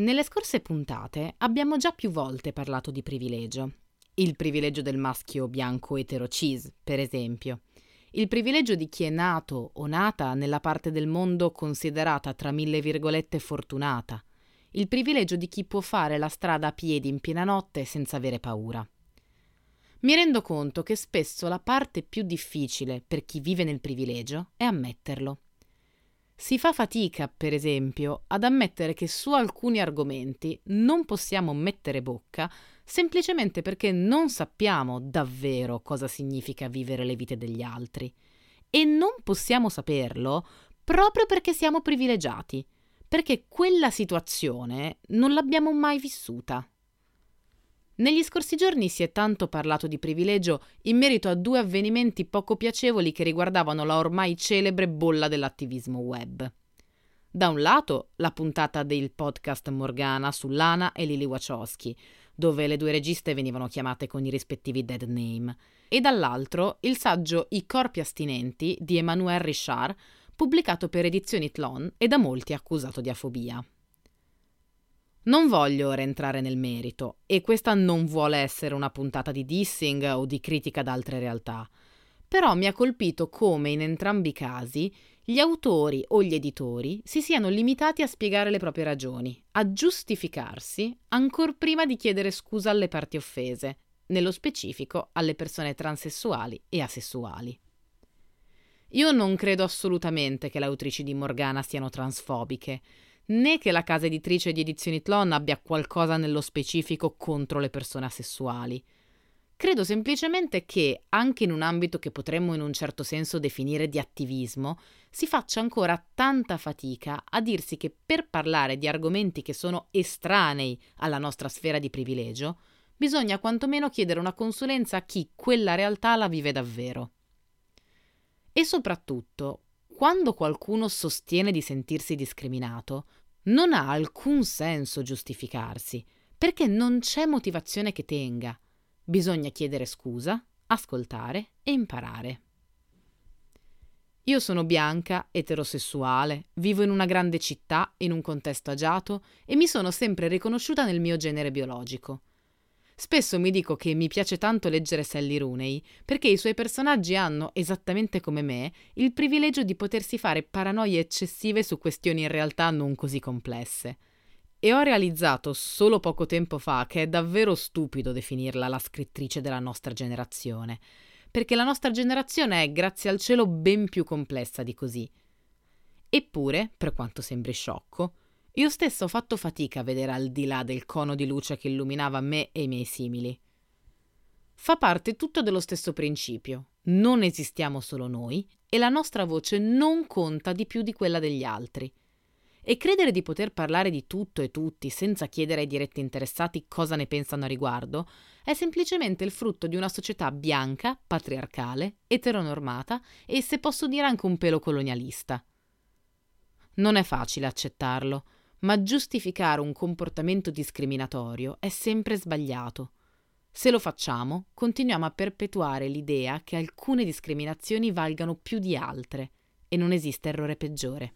Nelle scorse puntate abbiamo già più volte parlato di privilegio. Il privilegio del maschio bianco etero cis, per esempio. Il privilegio di chi è nato o nata nella parte del mondo considerata tra mille virgolette fortunata. Il privilegio di chi può fare la strada a piedi in piena notte senza avere paura. Mi rendo conto che spesso la parte più difficile per chi vive nel privilegio è ammetterlo. Si fa fatica, per esempio, ad ammettere che su alcuni argomenti non possiamo mettere bocca semplicemente perché non sappiamo davvero cosa significa vivere le vite degli altri. E non possiamo saperlo proprio perché siamo privilegiati, perché quella situazione non l'abbiamo mai vissuta. Negli scorsi giorni si è tanto parlato di privilegio in merito a due avvenimenti poco piacevoli che riguardavano la ormai celebre bolla dell'attivismo web. Da un lato, la puntata del podcast Morgana su Lana e Lily Wachowski, dove le due registe venivano chiamate con i rispettivi dead name, e dall'altro il saggio I corpi astinenti di Emmanuel Richard, pubblicato per edizioni Tlon e da molti accusato di afobia. Non voglio ora entrare nel merito, e questa non vuole essere una puntata di dissing o di critica ad altre realtà. Però mi ha colpito come in entrambi i casi gli autori o gli editori si siano limitati a spiegare le proprie ragioni, a giustificarsi, ancor prima di chiedere scusa alle parti offese, nello specifico alle persone transessuali e asessuali. Io non credo assolutamente che le autrici di Morgana siano transfobiche, né che la casa editrice di Edizioni Tlon abbia qualcosa nello specifico contro le persone asessuali. Credo semplicemente che, anche in un ambito che potremmo in un certo senso definire di attivismo, si faccia ancora tanta fatica a dirsi che per parlare di argomenti che sono estranei alla nostra sfera di privilegio, bisogna quantomeno chiedere una consulenza a chi quella realtà la vive davvero. E soprattutto, quando qualcuno sostiene di sentirsi discriminato, non ha alcun senso giustificarsi, perché non c'è motivazione che tenga. Bisogna chiedere scusa, ascoltare e imparare. Io sono bianca, eterosessuale, vivo in una grande città, in un contesto agiato e mi sono sempre riconosciuta nel mio genere biologico. Spesso mi dico che mi piace tanto leggere Sally Rooney perché i suoi personaggi hanno, esattamente come me, il privilegio di potersi fare paranoie eccessive su questioni in realtà non così complesse. E ho realizzato solo poco tempo fa che è davvero stupido definirla la scrittrice della nostra generazione, perché la nostra generazione è, grazie al cielo, ben più complessa di così. Eppure, per quanto sembri sciocco, io stesso ho fatto fatica a vedere al di là del cono di luce che illuminava me e i miei simili. Fa parte tutto dello stesso principio. Non esistiamo solo noi e la nostra voce non conta di più di quella degli altri. E credere di poter parlare di tutto e tutti senza chiedere ai diretti interessati cosa ne pensano a riguardo è semplicemente il frutto di una società bianca, patriarcale, eteronormata e, se posso dire, anche un pelo colonialista. Non è facile accettarlo, ma giustificare un comportamento discriminatorio è sempre sbagliato. Se lo facciamo, continuiamo a perpetuare l'idea che alcune discriminazioni valgano più di altre e non esiste errore peggiore.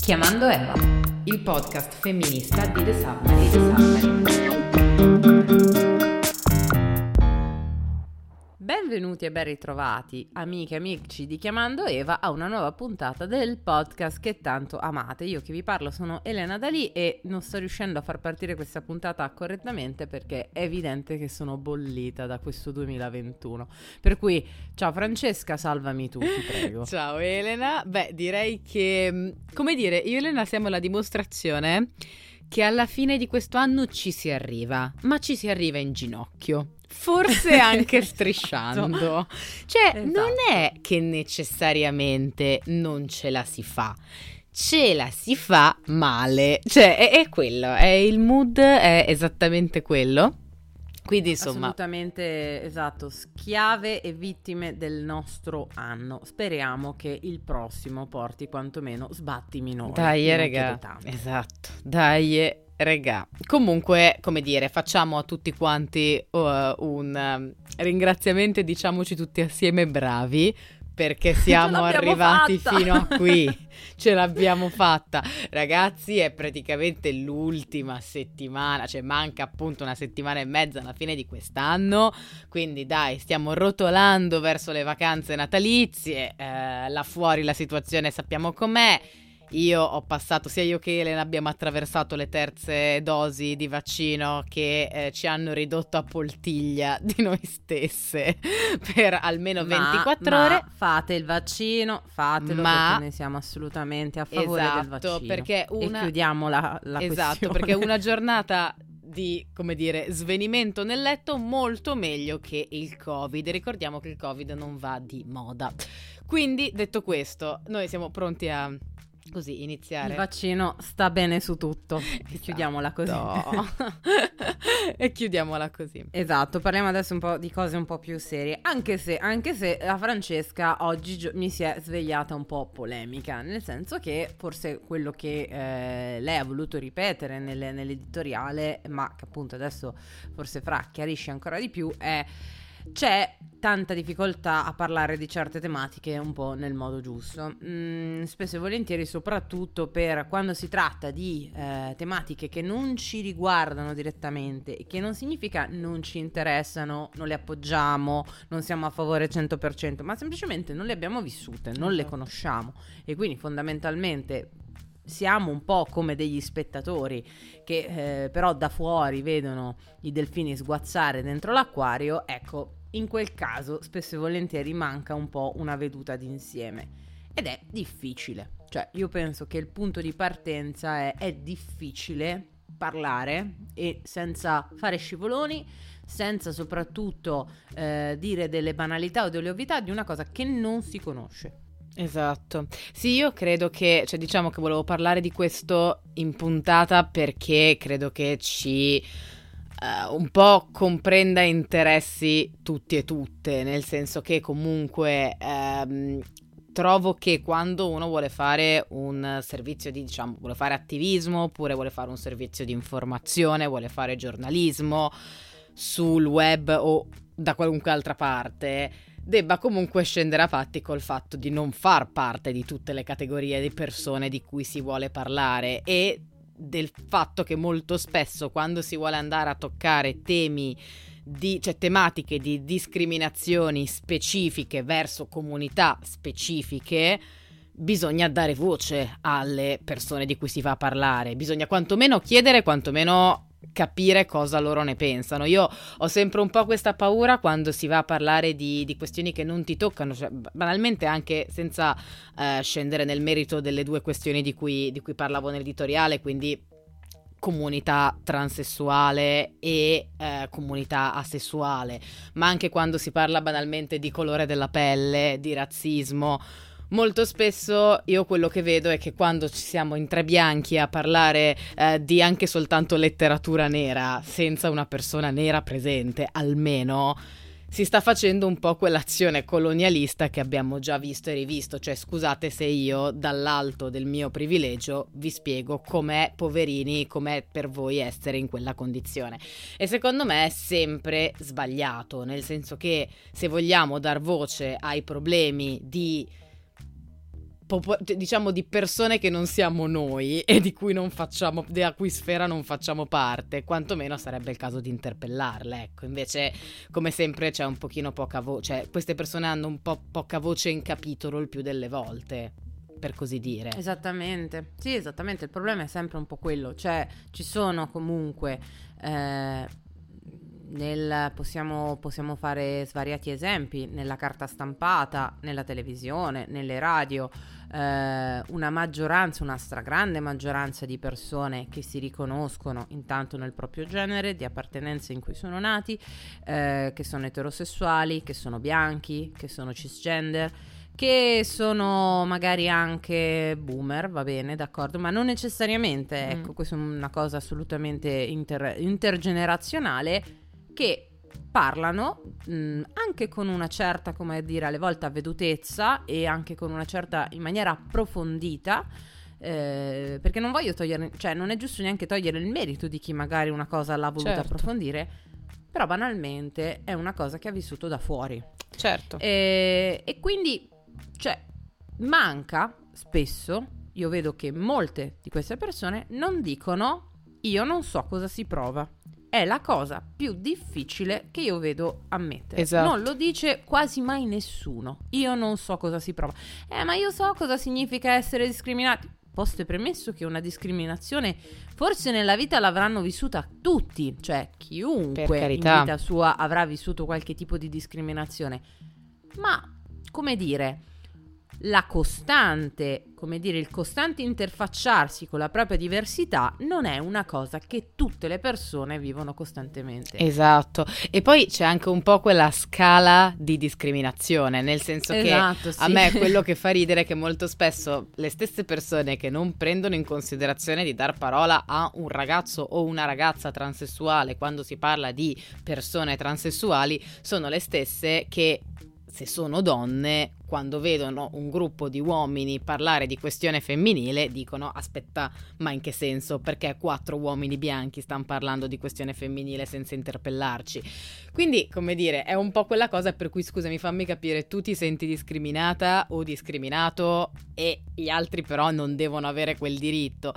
Chiamando Eva, il podcast femminista di The Submarine. Benvenuti e ben ritrovati, amiche e amici di Chiamando Eva, a una nuova puntata del podcast che tanto amate. Io che vi parlo sono Elena Dalì e non sto riuscendo a far partire questa puntata correttamente perché è evidente che sono bollita da questo 2021. Per cui, ciao Francesca, salvami tu, ti prego. ciao Elena. Beh, direi che, come dire, io e Elena siamo la dimostrazione che alla fine di questo anno ci si arriva, ma ci si arriva in ginocchio. Forse anche esatto. strisciando. Cioè, esatto. non è che necessariamente non ce la si fa ce la si fa male. Cioè, è, è, quello, è il mood, è esattamente quello. Quindi insomma... Assolutamente esatto, schiave e vittime del nostro anno. Speriamo che il prossimo porti quantomeno sbatti minori. Dai, regà. Esatto, dai, regà. Comunque, come dire, facciamo a tutti quanti uh, un um, ringraziamento e diciamoci tutti assieme bravi perché siamo arrivati fatta. fino a qui. Ce l'abbiamo fatta. Ragazzi, è praticamente l'ultima settimana, cioè manca appunto una settimana e mezza alla fine di quest'anno. Quindi dai, stiamo rotolando verso le vacanze natalizie. Eh, là fuori la situazione sappiamo com'è io ho passato, sia io che Elena abbiamo attraversato le terze dosi di vaccino che eh, ci hanno ridotto a poltiglia di noi stesse per almeno ma, 24 ma ore. Fate il vaccino, fatelo ma, perché noi siamo assolutamente a favore esatto, del vaccino. Perché una, e chiudiamo la, la esatto, questione. perché una giornata di, come dire, svenimento nel letto molto meglio che il Covid. Ricordiamo che il Covid non va di moda. Quindi, detto questo, noi siamo pronti a così iniziare. Il vaccino sta bene su tutto. Esatto. Chiudiamola così. e chiudiamola così. Esatto, parliamo adesso un po' di cose un po' più serie. Anche se, anche se la Francesca oggi gio- mi si è svegliata un po' polemica, nel senso che forse quello che eh, lei ha voluto ripetere nelle, nell'editoriale, ma che appunto adesso forse Fra chiarisce ancora di più, è c'è tanta difficoltà a parlare di certe tematiche un po' nel modo giusto. Mm, spesso e volentieri, soprattutto per quando si tratta di eh, tematiche che non ci riguardano direttamente, che non significa non ci interessano, non le appoggiamo, non siamo a favore 100%, ma semplicemente non le abbiamo vissute, non le esatto. conosciamo e quindi fondamentalmente siamo un po' come degli spettatori che eh, però da fuori vedono i delfini sguazzare dentro l'acquario, ecco, in quel caso spesso e volentieri manca un po' una veduta d'insieme ed è difficile. Cioè, io penso che il punto di partenza è, è difficile parlare e senza fare scivoloni, senza soprattutto eh, dire delle banalità o delle ovvietà di una cosa che non si conosce. Esatto. Sì, io credo che, cioè diciamo che volevo parlare di questo in puntata perché credo che ci uh, un po' comprenda interessi tutti e tutte, nel senso che comunque um, trovo che quando uno vuole fare un servizio di, diciamo, vuole fare attivismo oppure vuole fare un servizio di informazione, vuole fare giornalismo sul web o da qualunque altra parte, debba comunque scendere a fatti col fatto di non far parte di tutte le categorie di persone di cui si vuole parlare e del fatto che molto spesso quando si vuole andare a toccare temi di, cioè tematiche di discriminazioni specifiche verso comunità specifiche, bisogna dare voce alle persone di cui si va a parlare, bisogna quantomeno chiedere, quantomeno capire cosa loro ne pensano. Io ho sempre un po' questa paura quando si va a parlare di, di questioni che non ti toccano, cioè, banalmente anche senza eh, scendere nel merito delle due questioni di cui, di cui parlavo nell'editoriale, quindi comunità transessuale e eh, comunità asessuale, ma anche quando si parla banalmente di colore della pelle, di razzismo molto spesso io quello che vedo è che quando ci siamo in tre bianchi a parlare eh, di anche soltanto letteratura nera, senza una persona nera presente, almeno si sta facendo un po' quell'azione colonialista che abbiamo già visto e rivisto, cioè scusate se io dall'alto del mio privilegio vi spiego com'è poverini, com'è per voi essere in quella condizione. E secondo me è sempre sbagliato, nel senso che se vogliamo dar voce ai problemi di popo- diciamo di persone che non siamo noi e di cui non facciamo, della cui sfera non facciamo parte, quantomeno sarebbe il caso di interpellarle, ecco, invece come sempre c'è un pochino poca voce, cioè queste persone hanno un po' poca voce in capitolo il più delle volte per così dire. Esattamente, sì, esattamente. Il problema è sempre un po' quello, cioè ci sono comunque eh, nel, possiamo, possiamo fare svariati esempi nella carta stampata, nella televisione, nelle radio, eh, una maggioranza, una stragrande maggioranza di persone che si riconoscono intanto nel proprio genere, di appartenenza in cui sono nati, eh, che sono eterosessuali, che sono bianchi, che sono cisgender che sono magari anche boomer, va bene, d'accordo, ma non necessariamente, mm. ecco, questa è una cosa assolutamente inter- intergenerazionale che parlano mh, mm, anche con una certa, come dire, alle volte avvedutezza e anche con una certa, in maniera approfondita. Eh, perché non voglio togliere, cioè non è giusto neanche togliere il merito di chi magari una cosa l'ha voluta certo. approfondire, però banalmente è una cosa che ha vissuto da fuori. Certo. Eh, e quindi cioè, manca spesso, io vedo che molte di queste persone non dicono io non so cosa si prova. È la cosa più difficile che io vedo ammettere. Esatto. Non lo dice quasi mai nessuno. Io non so cosa si prova. Eh, ma io so cosa significa essere discriminati. Posto e premesso che una discriminazione forse nella vita l'avranno vissuta tutti, cioè chiunque in vita sua avrà vissuto qualche tipo di discriminazione. Ma, come dire, la costante, come dire, il costante interfacciarsi con la propria diversità non è una cosa che tutte le persone vivono costantemente. Esatto. E poi c'è anche un po' quella scala di discriminazione, nel senso esatto, che sì. a me quello che fa ridere è che molto spesso le stesse persone che non prendono in considerazione di dar parola a un ragazzo o una ragazza transessuale quando si parla di persone transessuali sono le stesse che se sono donne, quando vedono un gruppo di uomini parlare di questione femminile, dicono aspetta, ma in che senso? Perché quattro uomini bianchi stanno parlando di questione femminile senza interpellarci? Quindi, come dire, è un po' quella cosa per cui, scusami, fammi capire, tu ti senti discriminata o discriminato e gli altri però non devono avere quel diritto.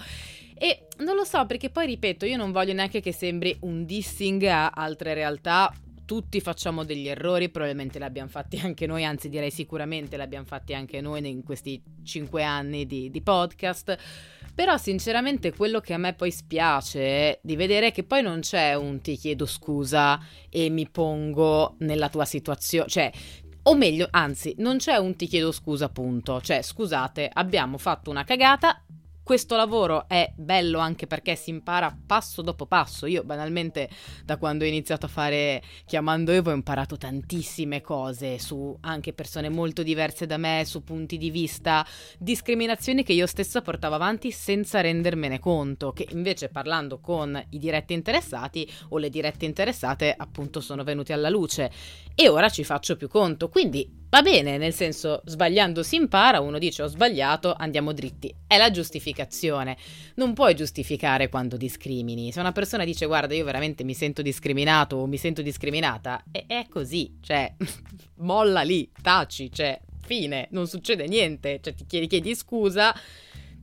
E non lo so, perché poi ripeto, io non voglio neanche che sembri un dissing a altre realtà tutti facciamo degli errori, probabilmente li abbiamo fatti anche noi, anzi direi sicuramente li abbiamo fatti anche noi in questi cinque anni di, di podcast. Però sinceramente quello che a me poi spiace è di vedere che poi non c'è un ti chiedo scusa e mi pongo nella tua situazione, cioè o meglio, anzi, non c'è un ti chiedo scusa, punto. Cioè, scusate, abbiamo fatto una cagata, questo lavoro è bello anche perché si impara passo dopo passo. Io banalmente da quando ho iniziato a fare Chiamando Evo ho imparato tantissime cose su anche persone molto diverse da me, su punti di vista, discriminazioni che io stessa portavo avanti senza rendermene conto, che invece parlando con i diretti interessati o le dirette interessate appunto sono venuti alla luce e ora ci faccio più conto. Quindi Va bene, nel senso, sbagliando si impara, uno dice ho sbagliato, andiamo dritti. È la giustificazione. Non puoi giustificare quando discrimini. Se una persona dice guarda, io veramente mi sento discriminato o mi sento discriminata, è, è così, cioè, molla lì, taci, cioè, fine, non succede niente, cioè ti chiedi, chiedi scusa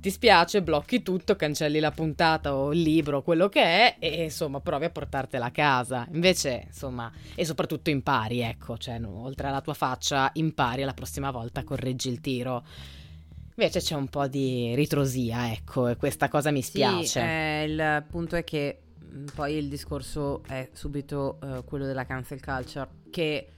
ti spiace, blocchi tutto, cancelli la puntata o il libro, quello che è, e insomma provi a portartela a casa. Invece, insomma, e soprattutto impari, ecco, cioè no, oltre alla tua faccia, impari la prossima volta, correggi il tiro. Invece c'è un po' di ritrosia, ecco, e questa cosa mi spiace. Sì, eh, il punto è che mm, poi il discorso è subito uh, quello della cancel culture, che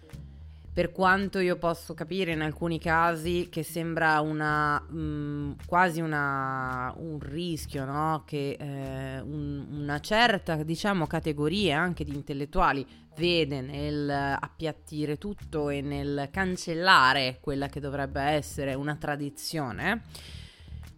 per quanto io posso capire in alcuni casi che sembra una mh, mm, quasi una, un rischio no? che eh, un, una certa diciamo categoria anche di intellettuali vede nel appiattire tutto e nel cancellare quella che dovrebbe essere una tradizione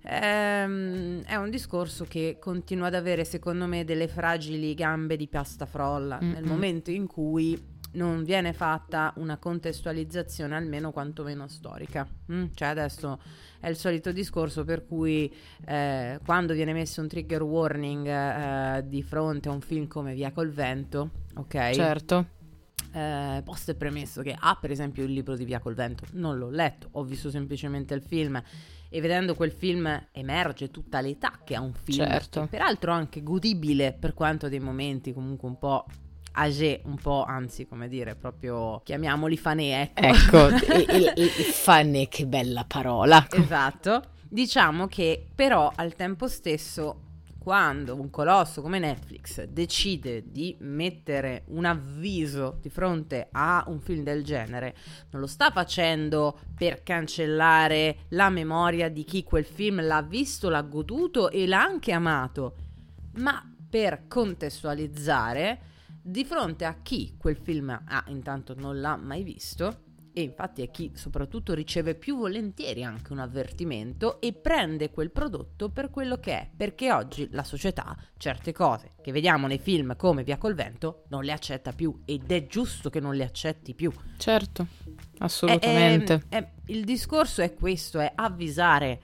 ehm, è un discorso che continua ad avere secondo me delle fragili gambe di pasta frolla mm-hmm. nel momento in cui non viene fatta una contestualizzazione almeno quantomeno storica. Mm? Cioè adesso è il solito discorso per cui eh, quando viene messo un trigger warning eh, di fronte a un film come Via col vento, ok? Certo. Eh, posto e premesso che ha per esempio il libro di Via col vento, non l'ho letto, ho visto semplicemente il film e vedendo quel film emerge tutta l'età che ha un film, certo. peraltro anche godibile per quanto dei momenti comunque un po' age un po', anzi, come dire, proprio chiamiamoli fanè, ecco. Ecco, il, il, fanè, che bella parola. Esatto. Diciamo che però al tempo stesso quando un colosso come Netflix decide di mettere un avviso di fronte a un film del genere, non lo sta facendo per cancellare la memoria di chi quel film l'ha visto, l'ha goduto e l'ha anche amato, ma per contestualizzare di fronte a chi quel film ha intanto non l'ha mai visto e infatti è chi soprattutto riceve più volentieri anche un avvertimento e prende quel prodotto per quello che è, perché oggi la società certe cose che vediamo nei film come Via col vento non le accetta più ed è giusto che non le accetti più. Certo, assolutamente. È, è, è, il discorso è questo, è avvisare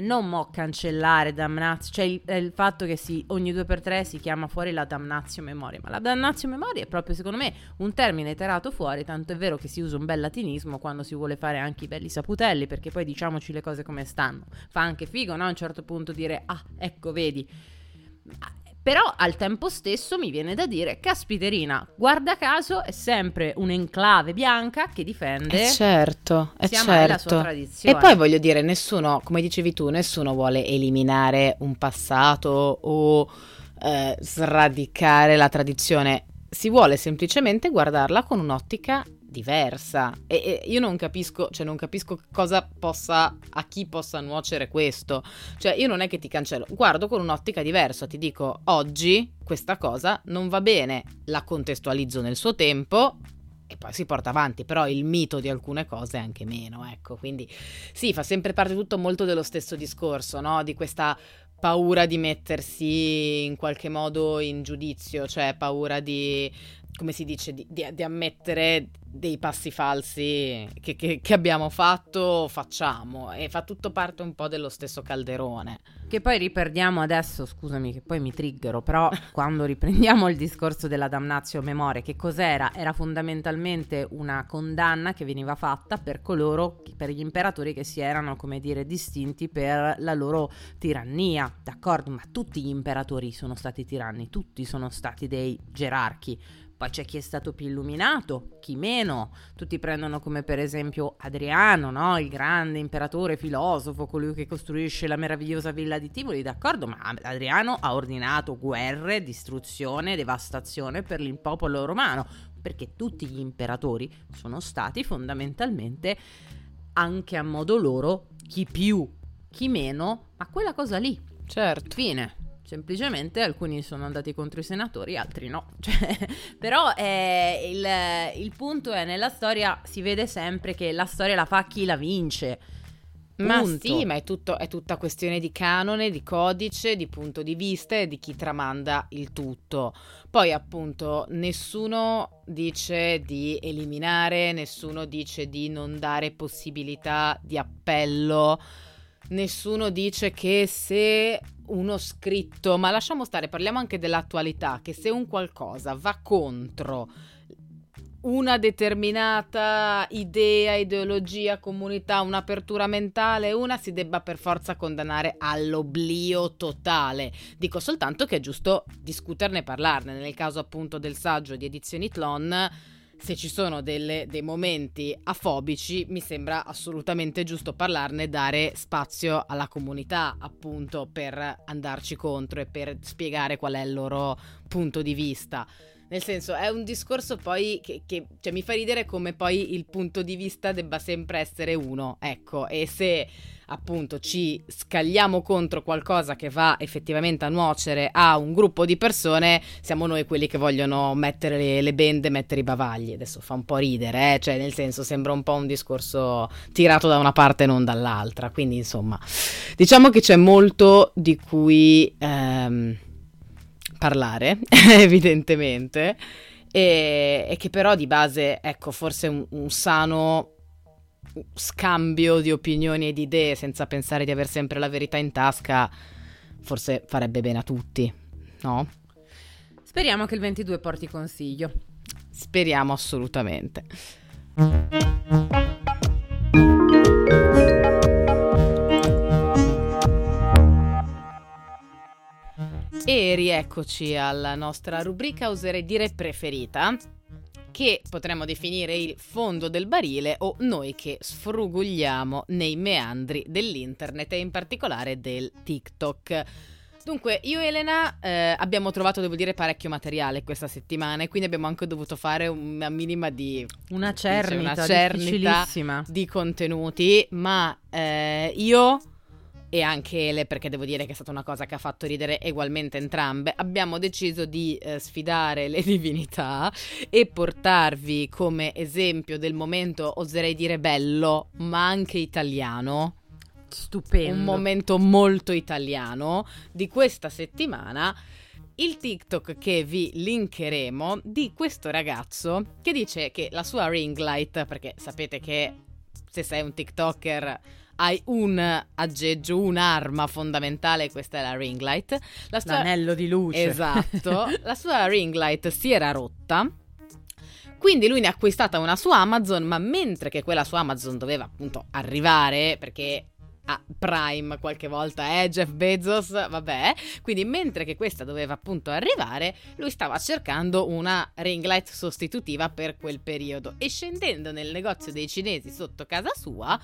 non mo cancellare damnazio, cioè il, il fatto che si, ogni due per tre si chiama fuori la damnazio memoria, ma la damnazio memoria è proprio secondo me un termine terato fuori, tanto è vero che si usa un bel latinismo quando si vuole fare anche i belli saputelli, perché poi diciamoci le cose come stanno, fa anche figo, no? A un certo punto dire, ah, ecco, vedi, però al tempo stesso mi viene da dire, caspiterina, guarda caso è sempre un'enclave bianca che difende eh certo, è certo. la sua tradizione. E poi voglio dire, nessuno, come dicevi tu, nessuno vuole eliminare un passato o eh, sradicare la tradizione. Si vuole semplicemente guardarla con un'ottica diversa e, e, io non capisco, cioè non capisco cosa possa, a chi possa nuocere questo. Cioè io non è che ti cancello, guardo con un'ottica diversa, ti dico oggi questa cosa non va bene, la contestualizzo nel suo tempo e poi si porta avanti, però il mito di alcune cose è anche meno, ecco, quindi sì, fa sempre parte tutto molto dello stesso discorso, no? Di questa paura di mettersi in qualche modo in giudizio, cioè paura di come si dice, di, di, di ammettere dei passi falsi che, che, che, abbiamo fatto, facciamo e fa tutto parte un po' dello stesso calderone. Che poi riprendiamo adesso, scusami che poi mi triggero, però quando riprendiamo il discorso della damnatio memoria, che cos'era? Era fondamentalmente una condanna che veniva fatta per coloro, per gli imperatori che si erano, come dire, distinti per la loro tirannia, d'accordo? Ma tutti gli imperatori sono stati tiranni, tutti sono stati dei gerarchi poi c'è chi è stato più illuminato, chi meno. Tutti prendono come per esempio Adriano, no? il grande imperatore filosofo, colui che costruisce la meravigliosa villa di Tivoli, d'accordo? Ma Adriano ha ordinato guerre, distruzione, devastazione per il popolo romano, perché tutti gli imperatori sono stati fondamentalmente, anche a modo loro, chi più, chi meno, ma quella cosa lì. Certo. Fine. Semplicemente alcuni sono andati contro i senatori, altri no. Cioè, però eh, il, il, punto è nella storia si vede sempre che la storia la fa chi la vince. Ma sì, ma è, tutto, è tutta questione di canone, di codice, di punto di vista e di chi tramanda il tutto. Poi appunto nessuno dice di eliminare, nessuno dice di non dare possibilità di appello nessuno dice che se uno scritto, ma lasciamo stare, parliamo anche dell'attualità, che se un qualcosa va contro una determinata idea, ideologia, comunità, un'apertura mentale, una si debba per forza condannare all'oblio totale. Dico soltanto che è giusto discuterne e parlarne. Nel caso appunto del saggio di Edizioni Tlon se ci sono delle, dei momenti afobici, mi sembra assolutamente giusto parlarne e dare spazio alla comunità, appunto, per andarci contro e per spiegare qual è il loro punto di vista. Nel senso, è un discorso poi che, che cioè, mi fa ridere come poi il punto di vista debba sempre essere uno, ecco, e se appunto ci scagliamo contro qualcosa che va effettivamente a nuocere a un gruppo di persone, siamo noi quelli che vogliono mettere le, le bende, mettere i bavagli. Adesso fa un po' ridere, eh? cioè nel senso sembra un po' un discorso tirato da una parte e non dall'altra. Quindi insomma, diciamo che c'è molto di cui ehm, parlare, evidentemente. E, e, che però di base, ecco, forse un, un sano scambio di opinioni e di idee senza pensare di avere sempre la verità in tasca, forse farebbe bene a tutti, no? Speriamo che il 22 porti consiglio. Speriamo assolutamente. E rieccoci alla nostra rubrica, oserei dire preferita, che potremmo definire il fondo del barile o noi che sfrugugliamo nei meandri dell'internet e in particolare del TikTok. Dunque, io e Elena eh, abbiamo trovato, devo dire, parecchio materiale questa settimana e quindi abbiamo anche dovuto fare una minima di... Una cernita, una cernita di contenuti, ma eh, io e anche Ele, perché devo dire che è stata una cosa che ha fatto ridere ugualmente entrambe, abbiamo deciso di eh, sfidare le divinità e portarvi come esempio del momento, oserei dire bello, ma anche italiano. Stupendo. Un momento molto italiano di questa settimana il TikTok che vi linkeremo di questo ragazzo che dice che la sua ring light, perché sapete che se sei un TikToker hai un aggeggio, un'arma fondamentale, questa è la ring light. La sua... L'anello di luce. Esatto. la sua ring light si era rotta. Quindi lui ne ha acquistata una su Amazon, ma mentre che quella su Amazon doveva appunto arrivare, perché a Prime qualche volta, eh, Jeff Bezos, vabbè. Quindi mentre che questa doveva appunto arrivare, lui stava cercando una ring light sostitutiva per quel periodo e scendendo nel negozio dei cinesi sotto casa sua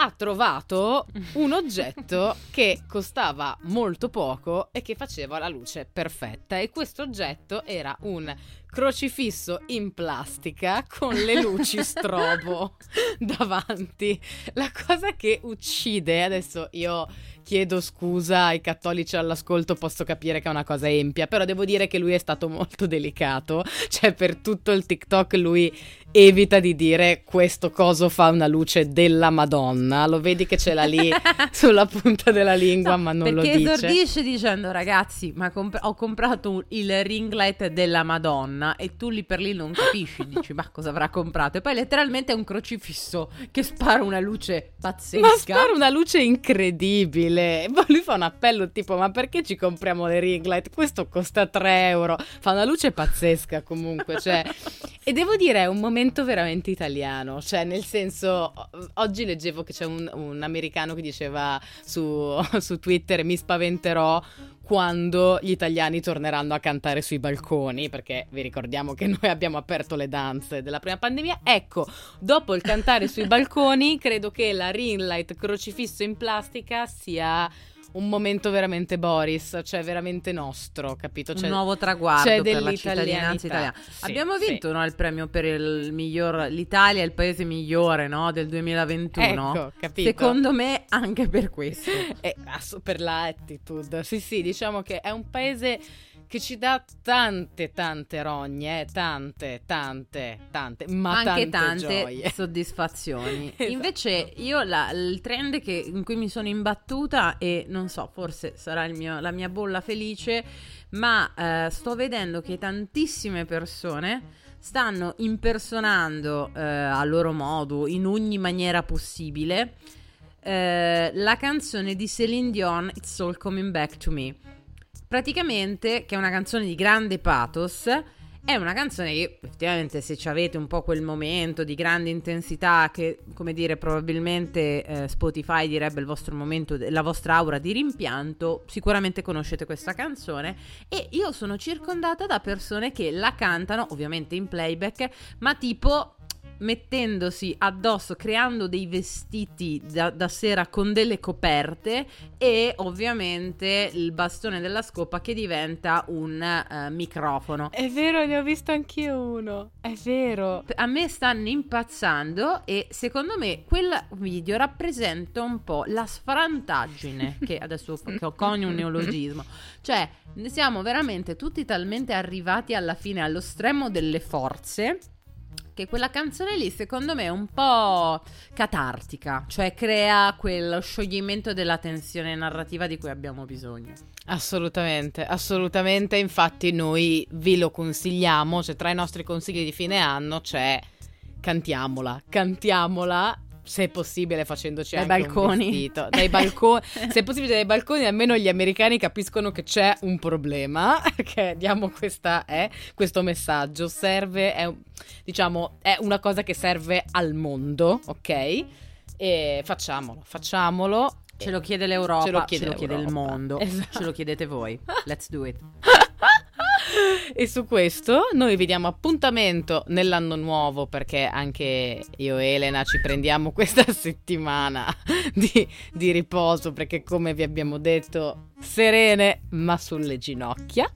ha trovato un oggetto che costava molto poco e che faceva la luce perfetta. E questo oggetto era un crocifisso in plastica con le luci strobo davanti. La cosa che uccide, adesso io chiedo scusa ai cattolici all'ascolto, posso capire che è una cosa empia, però devo dire che lui è stato molto delicato, cioè per tutto il TikTok lui evita di dire questo coso fa una luce della Madonna, lo vedi che ce l'ha lì sulla punta della lingua no, ma non lo dice. Perché esordisce dicendo ragazzi ma comp- ho comprato il ring light della Madonna e tu lì per lì non capisci, dici ma cosa avrà comprato? E poi letteralmente è un crocifisso che spara una luce pazzesca. Ma spara una luce incredibile, lui fa un appello tipo ma perché ci compriamo le ring light? Questo costa 3 euro, fa una luce pazzesca comunque, cioè. E devo dire è un momento momento veramente italiano, cioè nel senso, oggi leggevo che c'è un, un americano che diceva su, su Twitter mi spaventerò quando gli italiani torneranno a cantare sui balconi, perché vi ricordiamo che noi abbiamo aperto le danze della prima pandemia. Ecco, dopo il cantare sui balconi, credo che la ring light crocifisso in plastica sia un momento veramente Boris, cioè veramente nostro, capito? C'è, un nuovo traguardo per la cittadinanza italiana. Sì, Abbiamo vinto sì. no, il premio per il miglior, l'Italia è il paese migliore no, del 2021. Ecco, capito? Secondo me anche per questo. e, per la attitude, sì sì, diciamo che è un paese che ci dà tante tante rogne, eh, tante tante tante, ma anche tante, tante gioie. soddisfazioni. esatto. Invece io la, il trend che, in cui mi sono imbattuta e non so, forse sarà mio, la mia bolla felice, ma eh, sto vedendo che tantissime persone stanno impersonando eh, a loro modo, in ogni maniera possibile, eh, la canzone di Celine Dion, It's All Coming Back to Me praticamente, che è una canzone di grande pathos, è una canzone che effettivamente se avete un po' quel momento di grande intensità che, come dire, probabilmente eh, Spotify direbbe il vostro momento, la vostra aura di rimpianto, sicuramente conoscete questa canzone. E io sono circondata da persone che la cantano, ovviamente in playback, ma tipo mettendosi addosso, creando dei vestiti da, da, sera con delle coperte e ovviamente il bastone della scopa che diventa un uh, microfono. È vero, ne ho visto anch'io uno, è vero. A me stanno impazzando e secondo me quel video rappresenta un po' la sfrantaggine, che adesso conio un neologismo, cioè siamo veramente tutti talmente arrivati alla fine, allo stremo delle forze che quella canzone lì secondo me è un po' catartica, cioè crea quello scioglimento della tensione narrativa di cui abbiamo bisogno. Assolutamente, assolutamente, infatti noi vi lo consigliamo, cioè tra i nostri consigli di fine anno c'è cantiamola, cantiamola se è possibile facendoci dai anche balconi. un vestito. Dai balconi. Se è possibile dai balconi almeno gli americani capiscono che c'è un problema che diamo questa, eh, questo messaggio. Serve è, diciamo è una cosa che serve al mondo ok? E facciamolo facciamolo. Ce lo chiede l'Europa ce lo chiede, ce lo chiede il mondo. Esatto. ce lo chiedete voi. Let's do it e su questo noi vi diamo appuntamento nell'anno nuovo perché anche io e Elena ci prendiamo questa settimana di, di riposo perché come vi abbiamo detto serene ma sulle ginocchia.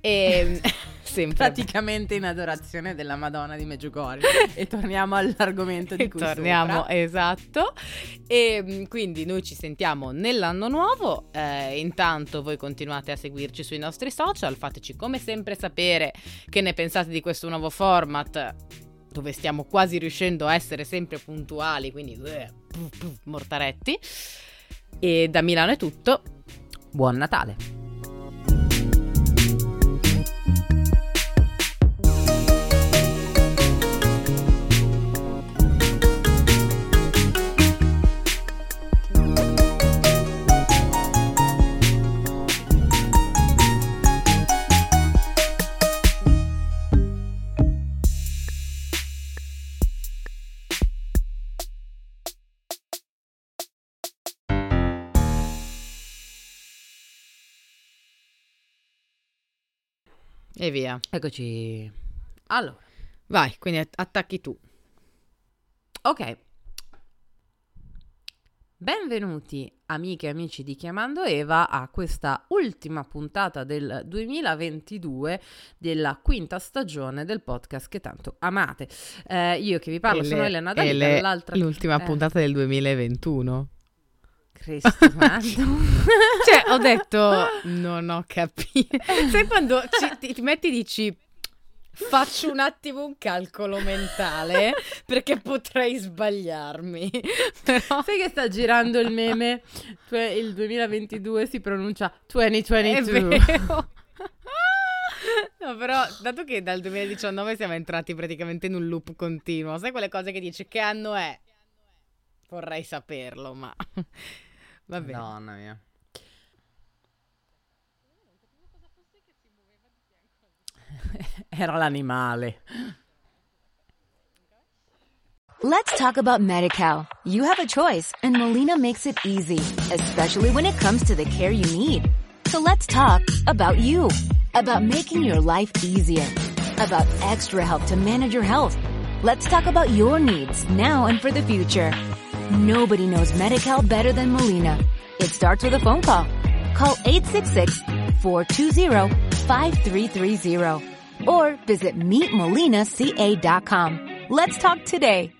E sempre. Praticamente in adorazione della Madonna di Meggiugorje e torniamo all'argomento di cui torniamo sopra. esatto. E mm, quindi noi ci sentiamo nell'anno nuovo. Eh, intanto voi continuate a seguirci sui nostri social. Fateci come sempre sapere che ne pensate di questo nuovo format dove stiamo quasi riuscendo a essere sempre puntuali quindi eh, mortaretti. E da Milano è tutto. Buon Natale E via. Eccoci. Allora. Vai, quindi attacchi tu. Ok. Benvenuti amiche e amici di Chiamando Eva a questa ultima puntata del 2022 della quinta stagione del podcast che tanto amate. Eh, io che vi parlo e sono le, Elena dall'altra... L'ultima eh. puntata del 2021. Cristo cioè, ho detto, non ho capito. Sai quando ci, ti metti e dici, faccio un attimo un calcolo mentale perché potrei sbagliarmi. Però... Sai che sta girando il meme? Il 2022 si pronuncia 2022. No, però, dato che dal 2019 siamo entrati praticamente in un loop continuo, sai quelle cose che dici che anno è? Vorrei saperlo, ma Va bene. Madonna mia. Era l'animale. Let's talk about MediCal. You have a choice and Molina makes it easy, especially when it comes to the care you need. So let's talk about you, about making your life easier, about extra help to manage your health. Let's talk about your needs now and for the future. Nobody knows Medi-Cal better than Molina. It starts with a phone call. Call 866-420-5330 or visit meetmolinaca.com. Let's talk today.